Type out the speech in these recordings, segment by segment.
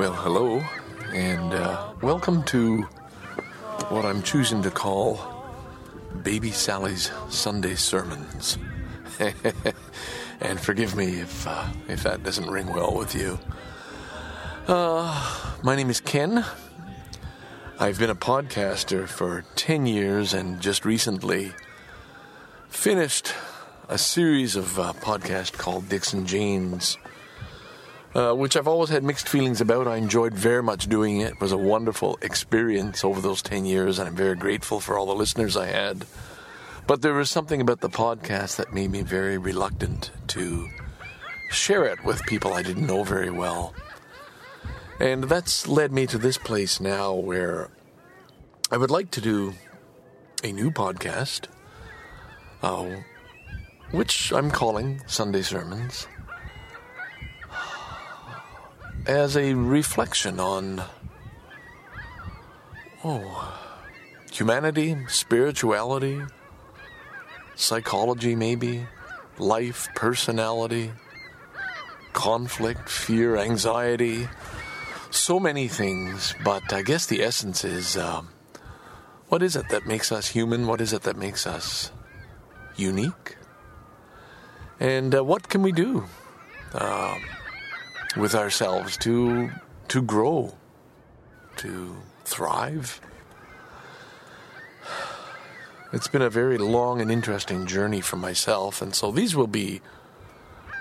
Well, hello, and uh, welcome to what I'm choosing to call Baby Sally's Sunday Sermons. and forgive me if uh, if that doesn't ring well with you. Uh, my name is Ken. I've been a podcaster for 10 years and just recently finished a series of uh, podcasts called Dixon Janes, uh, which I've always had mixed feelings about. I enjoyed very much doing it. It was a wonderful experience over those 10 years, and I'm very grateful for all the listeners I had. But there was something about the podcast that made me very reluctant to share it with people I didn't know very well. And that's led me to this place now where I would like to do a new podcast, uh, which I'm calling Sunday Sermons, as a reflection on, oh, humanity, spirituality, psychology, maybe, life, personality, conflict, fear, anxiety, so many things, but I guess the essence is um, what is it that makes us human? What is it that makes us unique? And uh, what can we do uh, with ourselves to to grow, to thrive? It's been a very long and interesting journey for myself, and so these will be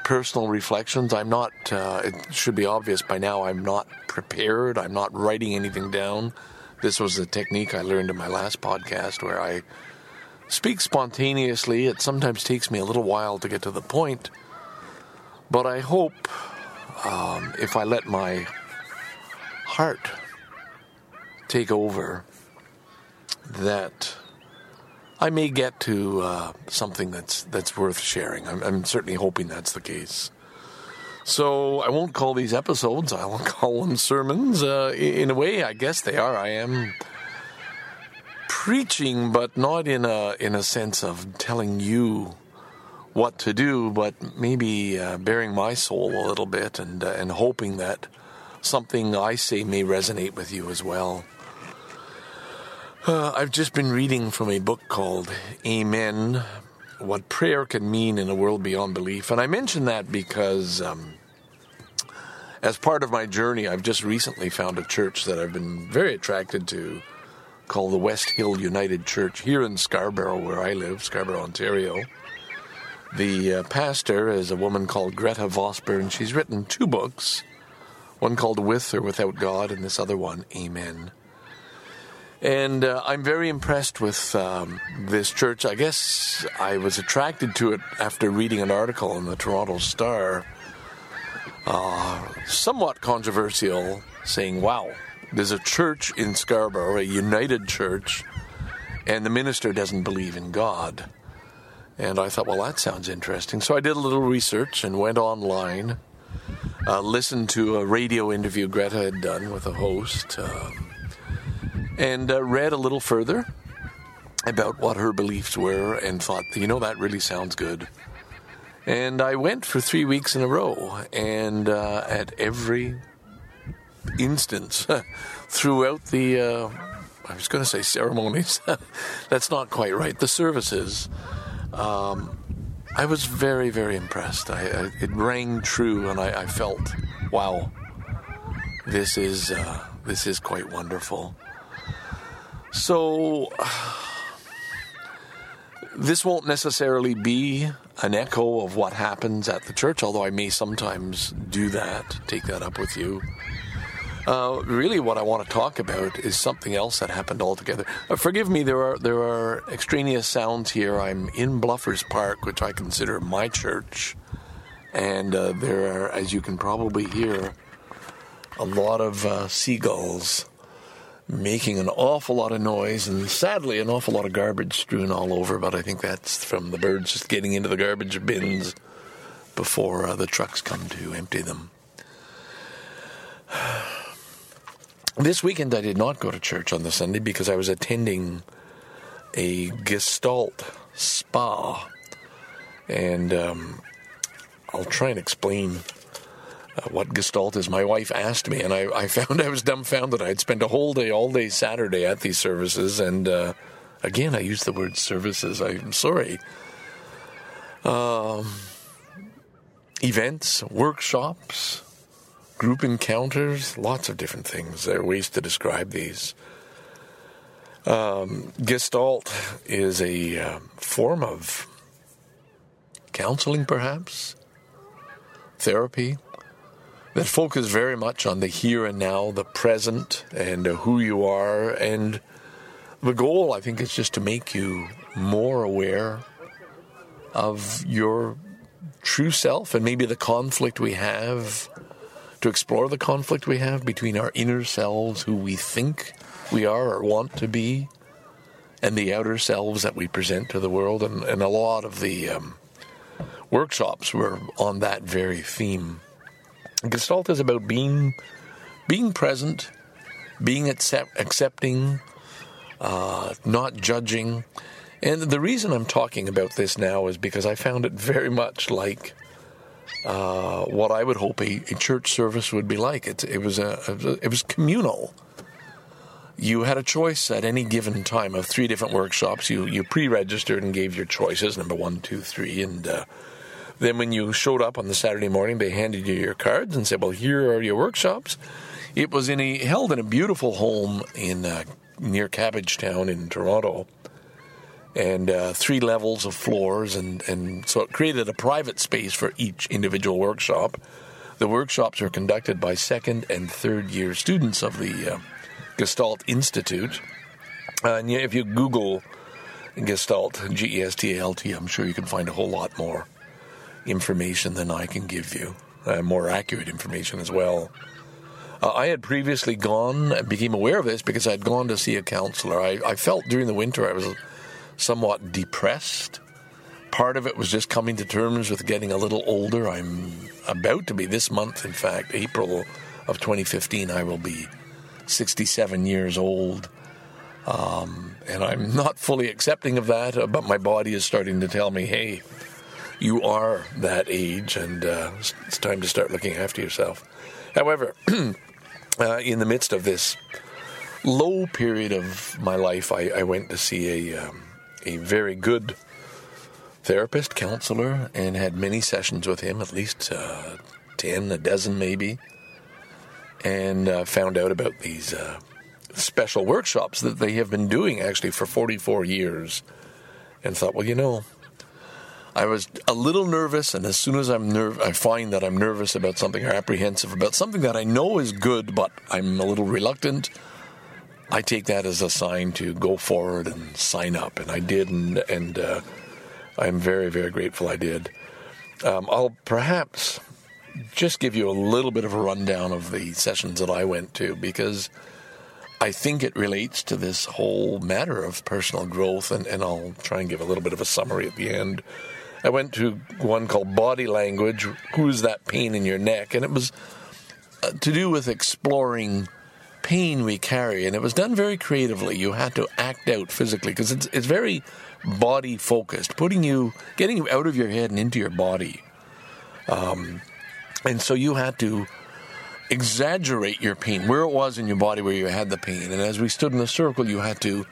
personal reflections. I'm not, uh, it should be obvious by now, I'm not prepared. I'm not writing anything down. This was a technique I learned in my last podcast where I speak spontaneously. It sometimes takes me a little while to get to the point, but I hope um, if I let my heart take over, that I may get to uh, something that's that's worth sharing. I'm, I'm, certainly hoping that's the case. So I won't call these episodes. I will call them sermons. Uh, in a way, I guess they are. I am preaching, but not in a in a sense of telling you what to do, but maybe uh, bearing my soul a little bit and uh, and hoping that something I say may resonate with you as well. Uh, I've just been reading from a book called Amen What Prayer Can Mean in a World Beyond Belief. And I mention that because, um, as part of my journey, I've just recently found a church that I've been very attracted to called the West Hill United Church here in Scarborough, where I live, Scarborough, Ontario. The uh, pastor is a woman called Gretta Vosper. She's written two books one called With or Without God, and this other one, Amen. And uh, I'm very impressed with um, this church. I guess I was attracted to it after reading an article in the Toronto Star, uh, somewhat controversial, saying, wow, there's a church in Scarborough, a united church, and the minister doesn't believe in God. And I thought, well, that sounds interesting. So I did a little research and went online, uh, listened to a radio interview Gretta had done with a host. Um, and uh, read a little further about what her beliefs were and thought, you know, that really sounds good. And I went for three weeks in a row, and uh, at every instance throughout the, uh, I was going to say ceremonies, that's not quite right, the services, um, I was very, very impressed. I, I, it rang true, and I, I felt, wow, this is uh, this is quite wonderful. So, this won't necessarily be an echo of what happens at the church, although I may sometimes do that, take that up with you. Uh, really, what I want to talk about is something else that happened altogether. Uh, forgive me, there are there are extraneous sounds here. I'm in Bluffers Park, which I consider my church, and uh, there are, as you can probably hear, a lot of uh, seagulls making an awful lot of noise and sadly an awful lot of garbage strewn all over. But I think that's from the birds just getting into the garbage bins before uh, the trucks come to empty them. This weekend I did not go to church on the Sunday because I was attending a Gestalt spa. And um, I'll try and explain uh, what Gestalt is. My wife asked me, and I, I found I was dumbfounded. I'd spent a whole day, all day Saturday at these services, and uh, again, I use the word services. I'm sorry. Um, events, workshops, group encounters, lots of different things. There are ways to describe these. Um, Gestalt is a uh, form of counseling, perhaps, therapy, that focuses very much on the here and now, the present, and uh, who you are. And the goal, I think, is just to make you more aware of your true self and maybe the conflict we have, to explore the conflict we have between our inner selves, who we think we are or want to be, and the outer selves that we present to the world. And, and a lot of the um, workshops were on that very theme. Gestalt is about being being present, being accept, accepting, uh, not judging. And the reason I'm talking about this now is because I found it very much like uh, what I would hope a, a, church service would be like. It, it was a, it was communal. You had a choice at any given time of three different workshops. You you pre-registered and gave your choices, number one, two, three, and uh, then when you showed up on the Saturday morning, they handed you your cards and said, "Well, here are your workshops." It was in a held in a beautiful home in uh, near Cabbagetown in Toronto, and uh, three levels of floors, and and so it created a private space for each individual workshop. The workshops are conducted by second and third year students of the uh, Gestalt Institute. Uh, and if you Google Gestalt, G E S T A L T, I'm sure you can find a whole lot more information than I can give you, uh, more accurate information as well. Uh, I had previously gone, became aware of this because I'd gone to see a counselor. I, I felt during the winter I was somewhat depressed. Part of it was just coming to terms with getting a little older. I'm about to be this month, in fact, April of 2015, I will be 67 years old. Um, and I'm not fully accepting of that, uh, but my body is starting to tell me, hey, you are that age, and uh, it's time to start looking after yourself. However, uh, in the midst of this low period of my life, I, I went to see a um, a very good therapist, counselor, and had many sessions with him, at least uh, ten, a dozen maybe and uh, found out about these uh, special workshops that they have been doing actually for 44 years and thought, well, you know, I was a little nervous, and as soon as I'm nerv- I find that I'm nervous about something or apprehensive about something that I know is good, but I'm a little reluctant. I take that as a sign to go forward and sign up, and I did, and and uh, I'm very very grateful I did. Um, I'll perhaps just give you a little bit of a rundown of the sessions that I went to because I think it relates to this whole matter of personal growth, and, and I'll try and give a little bit of a summary at the end. I went to one called Body Language Who's That Pain in Your Neck? And it was uh, to do with exploring pain we carry, and it was done very creatively. You had to act out physically because it's, it's very body focused, putting you, getting you out of your head and into your body. Um, and so you had to exaggerate your pain, where it was in your body where you had the pain. And as we stood in a circle, you had to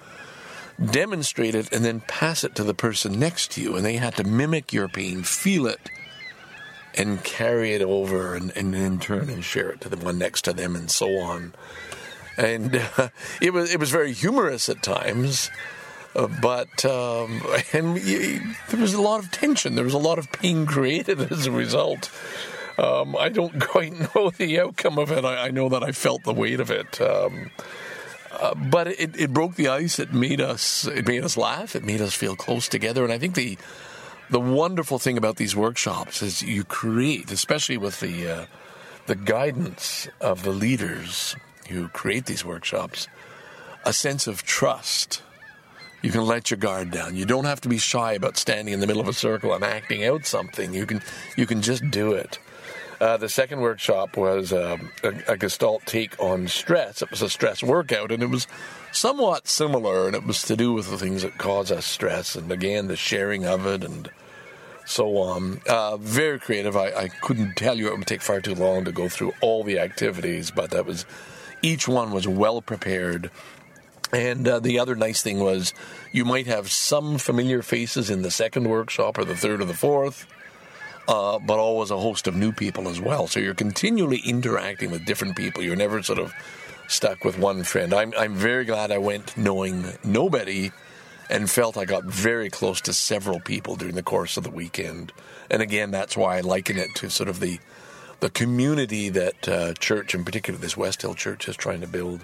demonstrate it and then pass it to the person next to you. And they had to mimic your pain, feel it, and carry it over and, and in turn and share it to the one next to them and so on. And uh, it was it was very humorous at times. Uh, but um, and there was a lot of tension. There was a lot of pain created as a result. Um, I don't quite know the outcome of it. I, I know that I felt the weight of it. Um, uh, but it, it broke the ice. It made us it made us laugh. It made us feel close together. And I think the the wonderful thing about these workshops is you create, especially with the uh, the guidance of the leaders who create these workshops, a sense of trust. You can let your guard down. You don't have to be shy about standing in the middle of a circle and acting out something. You can you can just do it. Uh, the second workshop was um, a, a Gestalt take on stress. It was a stress workout, and it was somewhat similar, and it was to do with the things that cause us stress, and again, the sharing of it, and so on. Uh, very creative. I, I couldn't tell you it would take far too long to go through all the activities, but that was each one was well prepared. And uh, the other nice thing was you might have some familiar faces in the second workshop or the third or the fourth uh, but always a host of new people as well. So you're continually interacting with different people. You're never sort of stuck with one friend. I'm, I'm very glad I went knowing nobody and felt I got very close to several people during the course of the weekend. And again, that's why I liken it to sort of the the community that uh, church, in particular this West Hill Church, is trying to build.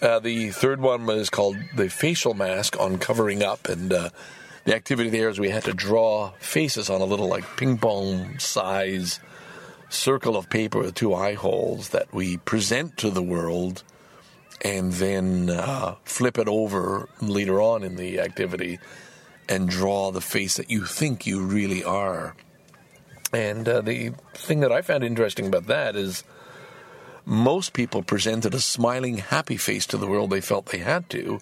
Uh, the third one was called the facial mask on covering up, and uh, the activity there is we had to draw faces on a little like ping pong size circle of paper with two eye holes that we present to the world and then uh, flip it over later on in the activity and draw the face that you think you really are. And uh, the thing that I found interesting about that is most people presented a smiling, happy face to the world they felt they had to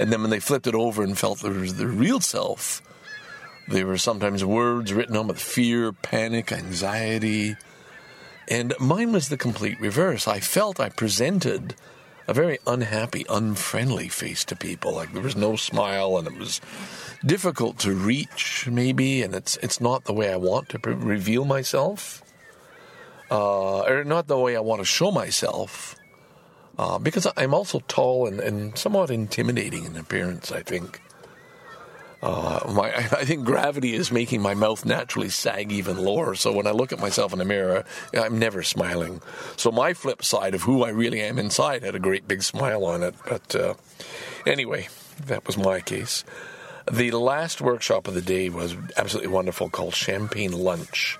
and then when they flipped it over and felt there was their real self, there were sometimes words written on with fear, panic, anxiety. And mine was the complete reverse. I felt I presented a very unhappy, unfriendly face to people. Like there was no smile, and it was difficult to reach, maybe. And it's it's not the way I want to pre- reveal myself, uh, or not the way I want to show myself uh, because I'm also tall and, and, somewhat intimidating in appearance. I think. Uh, my, I think gravity is making my mouth naturally sag even lower. So when I look at myself in the mirror, I'm never smiling. So my flip side of who I really am inside had a great big smile on it. But uh, anyway, that was my case. The last workshop of the day was absolutely wonderful, called Champagne Lunch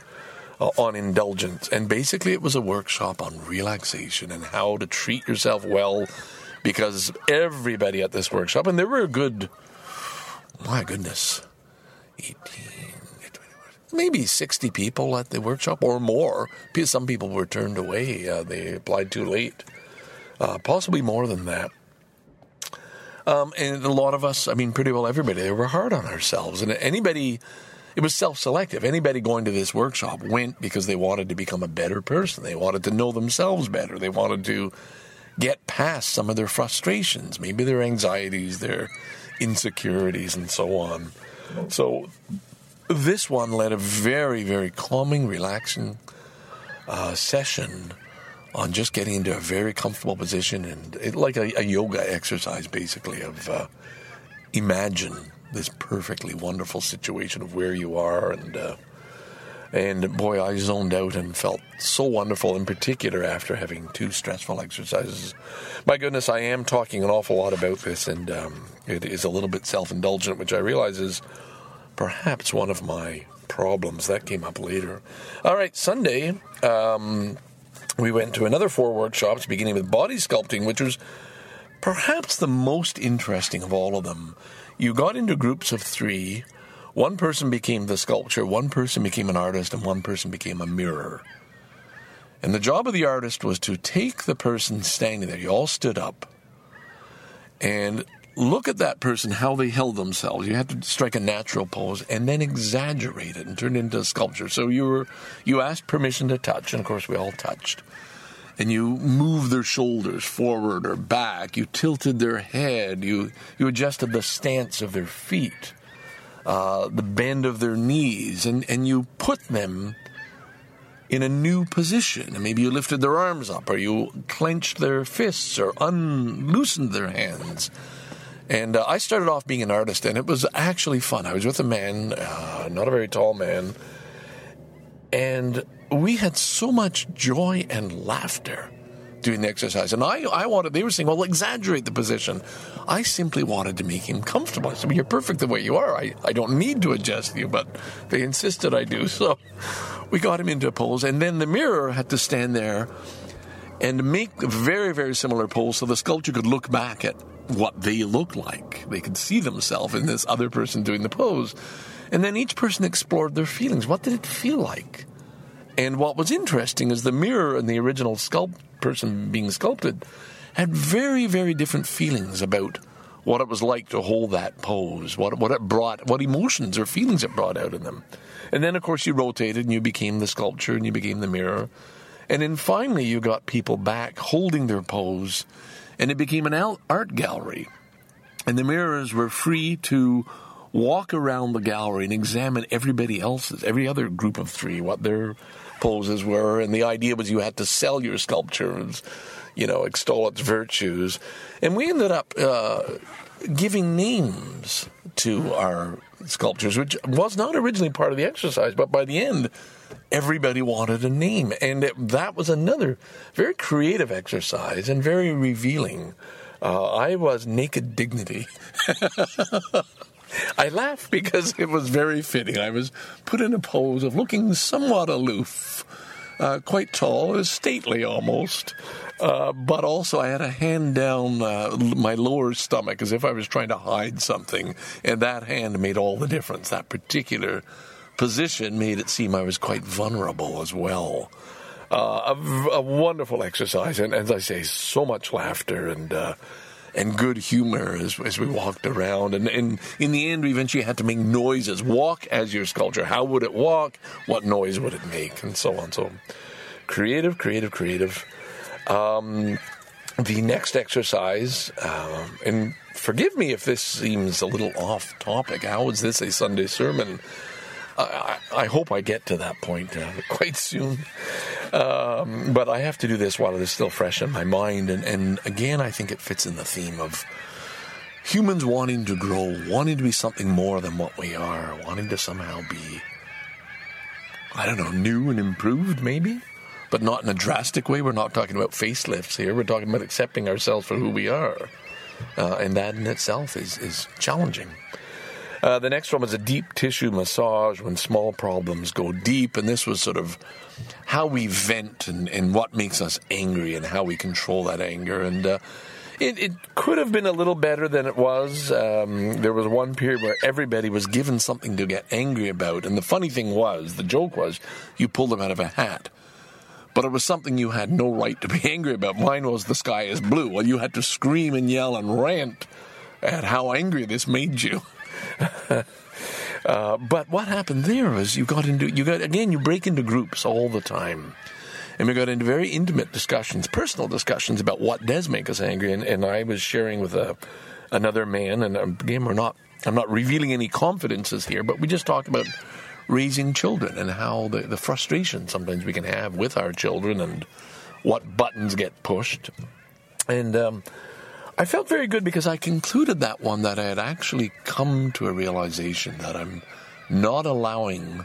uh, on indulgence. And basically, it was a workshop on relaxation and how to treat yourself well because everybody at this workshop, and there were a good, my goodness, 18, maybe 60 people at the workshop or more. Some people were turned away, uh, they applied too late, uh, possibly more than that. Um, and a lot of us, I mean, pretty well everybody, they were hard on ourselves. And anybody it was self-selective. Anybody going to this workshop went because they wanted to become a better person. They wanted to know themselves better. They wanted to get past some of their frustrations, maybe their anxieties, their insecurities, and so on. So this one led a very, very calming, relaxing uh, session on just getting into a very comfortable position and it, like a, a, yoga exercise, basically, of uh, imagine this perfectly wonderful situation of where you are and uh, and boy I zoned out and felt so wonderful in particular after having two stressful exercises. My goodness I am talking an awful lot about this and um, it is a little bit self-indulgent which I realize is perhaps one of my problems. That came up later. All right Sunday um, we went to another four workshops beginning with body sculpting which was perhaps the most interesting of all of them. You got into groups of three. One person became the sculpture, one person became an artist, and one person became a mirror. And the job of the artist was to take the person standing there, you all stood up, and look at that person, how they held themselves. You had to strike a natural pose and then exaggerate it and turn it into a sculpture. So you were you asked permission to touch, and of course we all touched and you moved their shoulders forward or back. You tilted their head. You, you adjusted the stance of their feet, uh, the bend of their knees, and, and you put them in a new position. And maybe you lifted their arms up, or you clenched their fists, or unloosened their hands. And uh, I started off being an artist, and it was actually fun. I was with a man, uh, not a very tall man, and we had so much joy and laughter doing the exercise. And I, I wanted, they were saying, well, exaggerate the position. I simply wanted to make him comfortable. I said, well, you're perfect the way you are. I, I don't need to adjust you, but they insisted I do. So we got him into a pose. And then the mirror had to stand there and make very, very similar pose so the sculpture could look back at what they look like. They could see themselves in this other person doing the pose. And then each person explored their feelings. What did it feel like? And what was interesting is the mirror and the original sculpt person being sculpted had very, very different feelings about what it was like to hold that pose, what what it brought, what emotions or feelings it brought out in them. And then, of course, you rotated and you became the sculpture and you became the mirror. And then finally, you got people back holding their pose, and it became an art gallery. And the mirrors were free to walk around the gallery and examine everybody else's, every other group of three, what their poses were. And the idea was you had to sell your sculptures, you know, extol its virtues. And we ended up uh, giving names to our sculptures, which was not originally part of the exercise, but by the end, everybody wanted a name. And it, that was another very creative exercise and very revealing. Uh, I was naked dignity. I laugh because it was very fitting. I was put in a pose of looking somewhat aloof, uh, quite tall, stately almost. Uh, but also, I had a hand down uh, my lower stomach as if I was trying to hide something, and that hand made all the difference. That particular position made it seem I was quite vulnerable as well. Uh, a, a, wonderful exercise, and as I say, so much laughter and uh, and good humor as, as we walked around. And, and in the end, we eventually had to make noises. Walk as your sculpture. How would it walk? What noise would it make? And so on. So creative, creative, creative. Um, the next exercise, um, and forgive me if this seems a little off topic. How is this a Sunday sermon? I, hope I get to that point uh, quite soon. Um, but I have to do this while it is still fresh in my mind. And, and again, I think it fits in the theme of humans wanting to grow, wanting to be something more than what we are, wanting to somehow be, I don't know, new and improved, maybe? But not in a drastic way. We're not talking about facelifts here. We're talking about accepting ourselves for who we are. Uh, and that in itself is, is challenging. Uh, the next one was a deep tissue massage when small problems go deep, and this was sort of how we vent and, and what makes us angry and how we control that anger. And uh, it, it, could have been a little better than it was. Um, there was one period where everybody was given something to get angry about, and the funny thing was, the joke was, you pulled them out of a hat. But it was something you had no right to be angry about. Mine was the sky is blue. Well, you had to scream and yell and rant at how angry this made you. uh, but what happened there was you got into you got again you break into groups all the time. And we got into very intimate discussions, personal discussions about what does make us angry. And, and I was sharing with a, another man, and again, we're not, I'm not revealing any confidences here, but we just talked about raising children and how the, the frustration sometimes we can have with our children and what buttons get pushed. And um, I felt very good because I concluded that one that I had actually come to a realization that I'm not allowing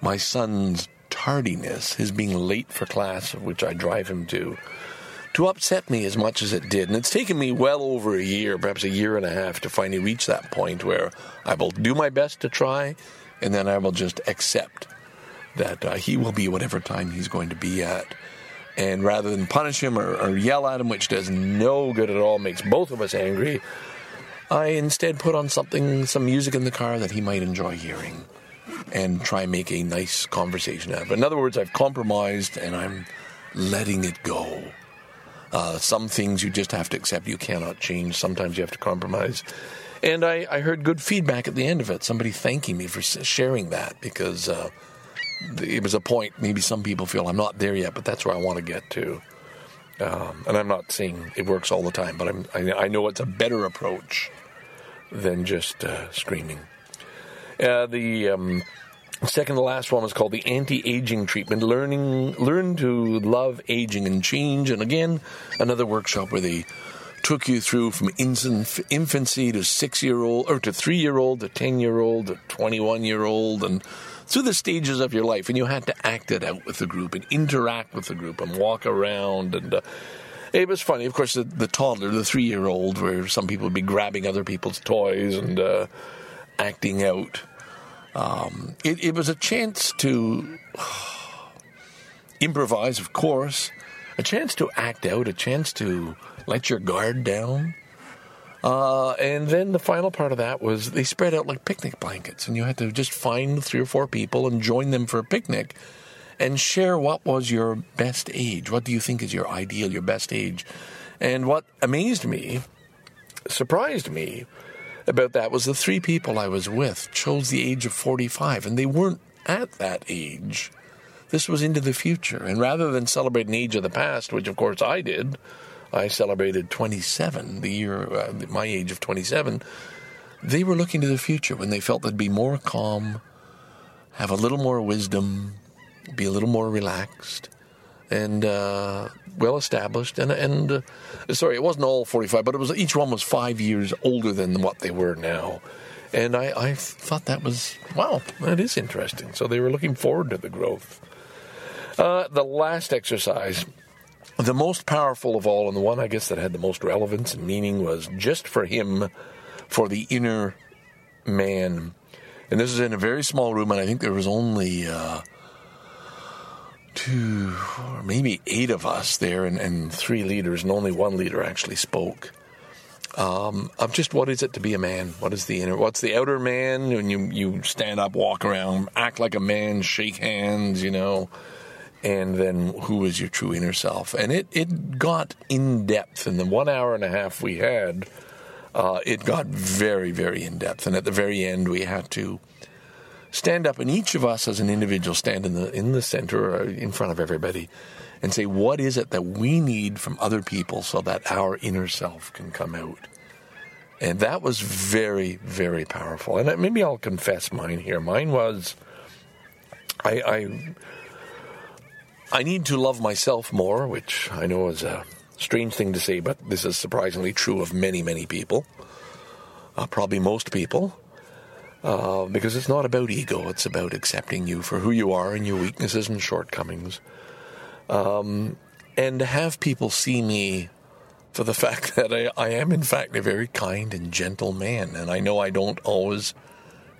my son's tardiness, his being late for class, which I drive him to, to upset me as much as it did. And it's taken me well over a year, perhaps a year and a half, to finally reach that point where I will do my best to try, and then I will just accept that uh, he will be whatever time he's going to be at and rather than punish him or, or, yell at him, which does no good at all, makes both of us angry, I instead put on something, some music in the car that he might enjoy hearing and try and make a nice conversation out of it. In other words, I've compromised and I'm letting it go. Uh, some things you just have to accept you cannot change. Sometimes you have to compromise. And I, I heard good feedback at the end of it. Somebody thanking me for sharing that because uh, it was a point. Maybe some people feel I'm not there yet, but that's where I want to get to. Um, and I'm not saying it works all the time, but I'm, I, I know it's a better approach than just uh, screaming. Uh, the um, second to last one was called the anti-aging treatment. Learning, learn to love aging and change. And again, another workshop where they took you through from infancy to six-year-old, or to three-year-old to ten-year-old to twenty-one-year-old, and through the stages of your life, and you had to act it out with the group and interact with the group and walk around and. Uh, it was funny, of course, the, the toddler, the three year old, where some people would be grabbing other people's toys and uh, acting out. Um, it, it, was a chance to improvise, of course, a chance to act out, a chance to let your guard down. Uh, and then the final part of that was they spread out like picnic blankets, and you had to just find three or four people and join them for a picnic. and share what was your best age. What do you think is your ideal, your best age? And what amazed me, surprised me about that was the three people I was with chose the age of 45, and they weren't at that age. This was into the future. And rather than celebrate an age of the past, which of course I did, I celebrated 27, the year, uh, my age of 27, they were looking to the future when they felt they'd be more calm, have a little more wisdom, be a little more relaxed, and uh, well established. And and uh, sorry, it wasn't all 45, but it was each one was five years older than what they were now. And I, I thought that was wow, that is interesting. So they were looking forward to the growth. Uh, the last exercise, the most powerful of all, and the one I guess that had the most relevance and meaning was just for him, for the inner man. And this is in a very small room, and I think there was only uh, two or maybe eight of us there, and, and three leaders, and only one leader actually spoke. Um, of just what is it to be a man? What is the inner? What's the outer man? When you you stand up, walk around, act like a man, shake hands, you know, and then who is your true inner self? And it it got in depth in the one hour and a half we had. Uh, it got very very in depth, and at the very end we had to stand up, and each of us as an individual stand in the in the center or in front of everybody and say, what is it that we need from other people so that our inner self can come out? And that was very, very powerful. And maybe I'll confess mine here. Mine was, I, I, I need to love myself more, which I know is a strange thing to say, but this is surprisingly true of many, many people. Uh, probably most people. Uh, because it's not about ego, it's about accepting you for who you are and your weaknesses and shortcomings. Um, and to have people see me for the fact that I, I am, in fact, a very kind and gentle man. And I know I don't always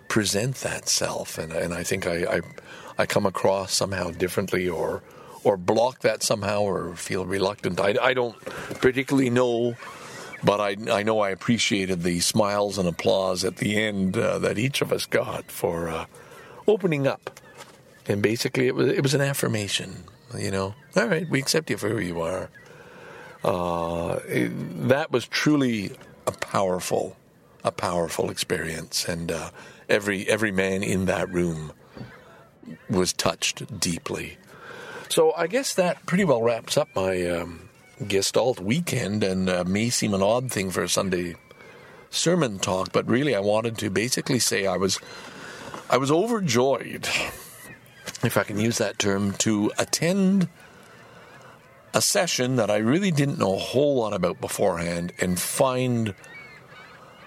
present that self. And, and I think I, I, I come across somehow differently or, or block that somehow or feel reluctant. I, I don't particularly know, but I, I know I appreciated the smiles and applause at the end uh, that each of us got for uh, opening up. And basically, it was, it was an affirmation you know, all right, we accept you for who you are. Uh, it, that was truly a powerful, a powerful experience, and uh, every every man in that room was touched deeply. So I guess that pretty well wraps up my um, Gestalt weekend, and uh, may seem an odd thing for a Sunday sermon talk, but really I wanted to basically say I was I was overjoyed if I can use that term, to attend a session that I really didn't know a whole lot about beforehand and find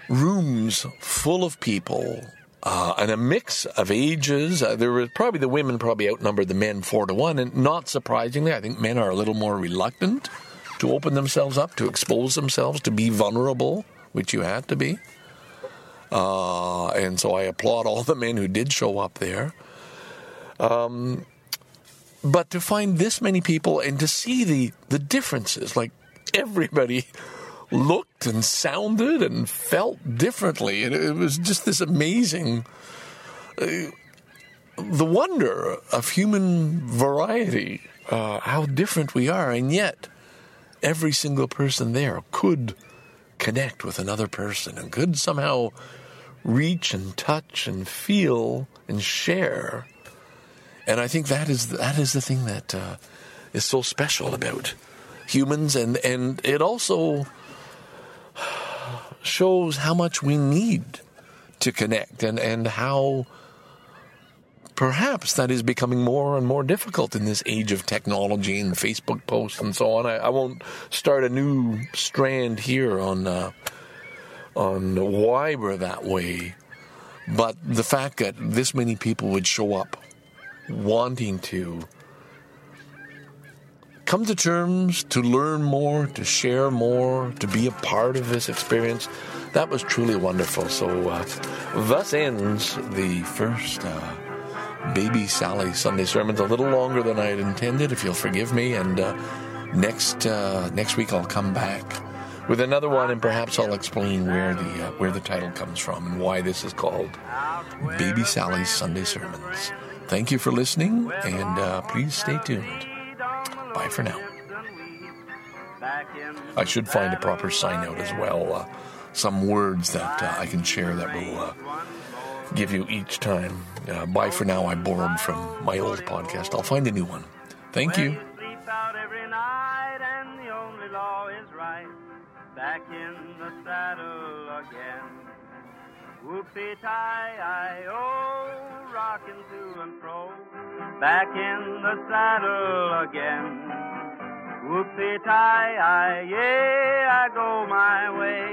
rooms full of people uh, and a mix of ages. Uh, there were probably the women probably outnumbered the men four to one, and not surprisingly, I think men are a little more reluctant to open themselves up, to expose themselves, to be vulnerable, which you had to be. Uh, and so I applaud all the men who did show up there. Um, but to find this many people and to see the, the differences, like everybody looked and sounded and felt differently. And it was just this amazing, uh, the wonder of human variety, uh, how different we are. And yet, every single person there could connect with another person and could somehow reach and touch and feel and share and I think that is that is the thing that uh, is so special about humans, and and it also shows how much we need to connect, and and how perhaps that is becoming more and more difficult in this age of technology and Facebook posts and so on. I, I won't start a new strand here on uh, on why we're that way, but the fact that this many people would show up wanting to come to terms, to learn more, to share more, to be a part of this experience. That was truly wonderful. So, uh, thus ends the first uh, Baby Sally Sunday sermons. A little longer than I had intended, if you'll forgive me. And uh, next uh, next week I'll come back with another one, and perhaps I'll explain where the uh, where the title comes from and why this is called Baby Sally's Sunday Sermons. Thank you for listening, and uh, please stay tuned. Bye for now. I should find a proper sign out as well. Uh, some words that uh, I can share that will uh, give you each time. Uh, bye for now. I borrowed from my old podcast. I'll find a new one. Thank you. Back in the saddle again. Tie, I oh, rocking to and fro. Back in the saddle again. Whoopie tie, I yeah, I go my way.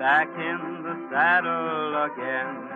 Back in the saddle again.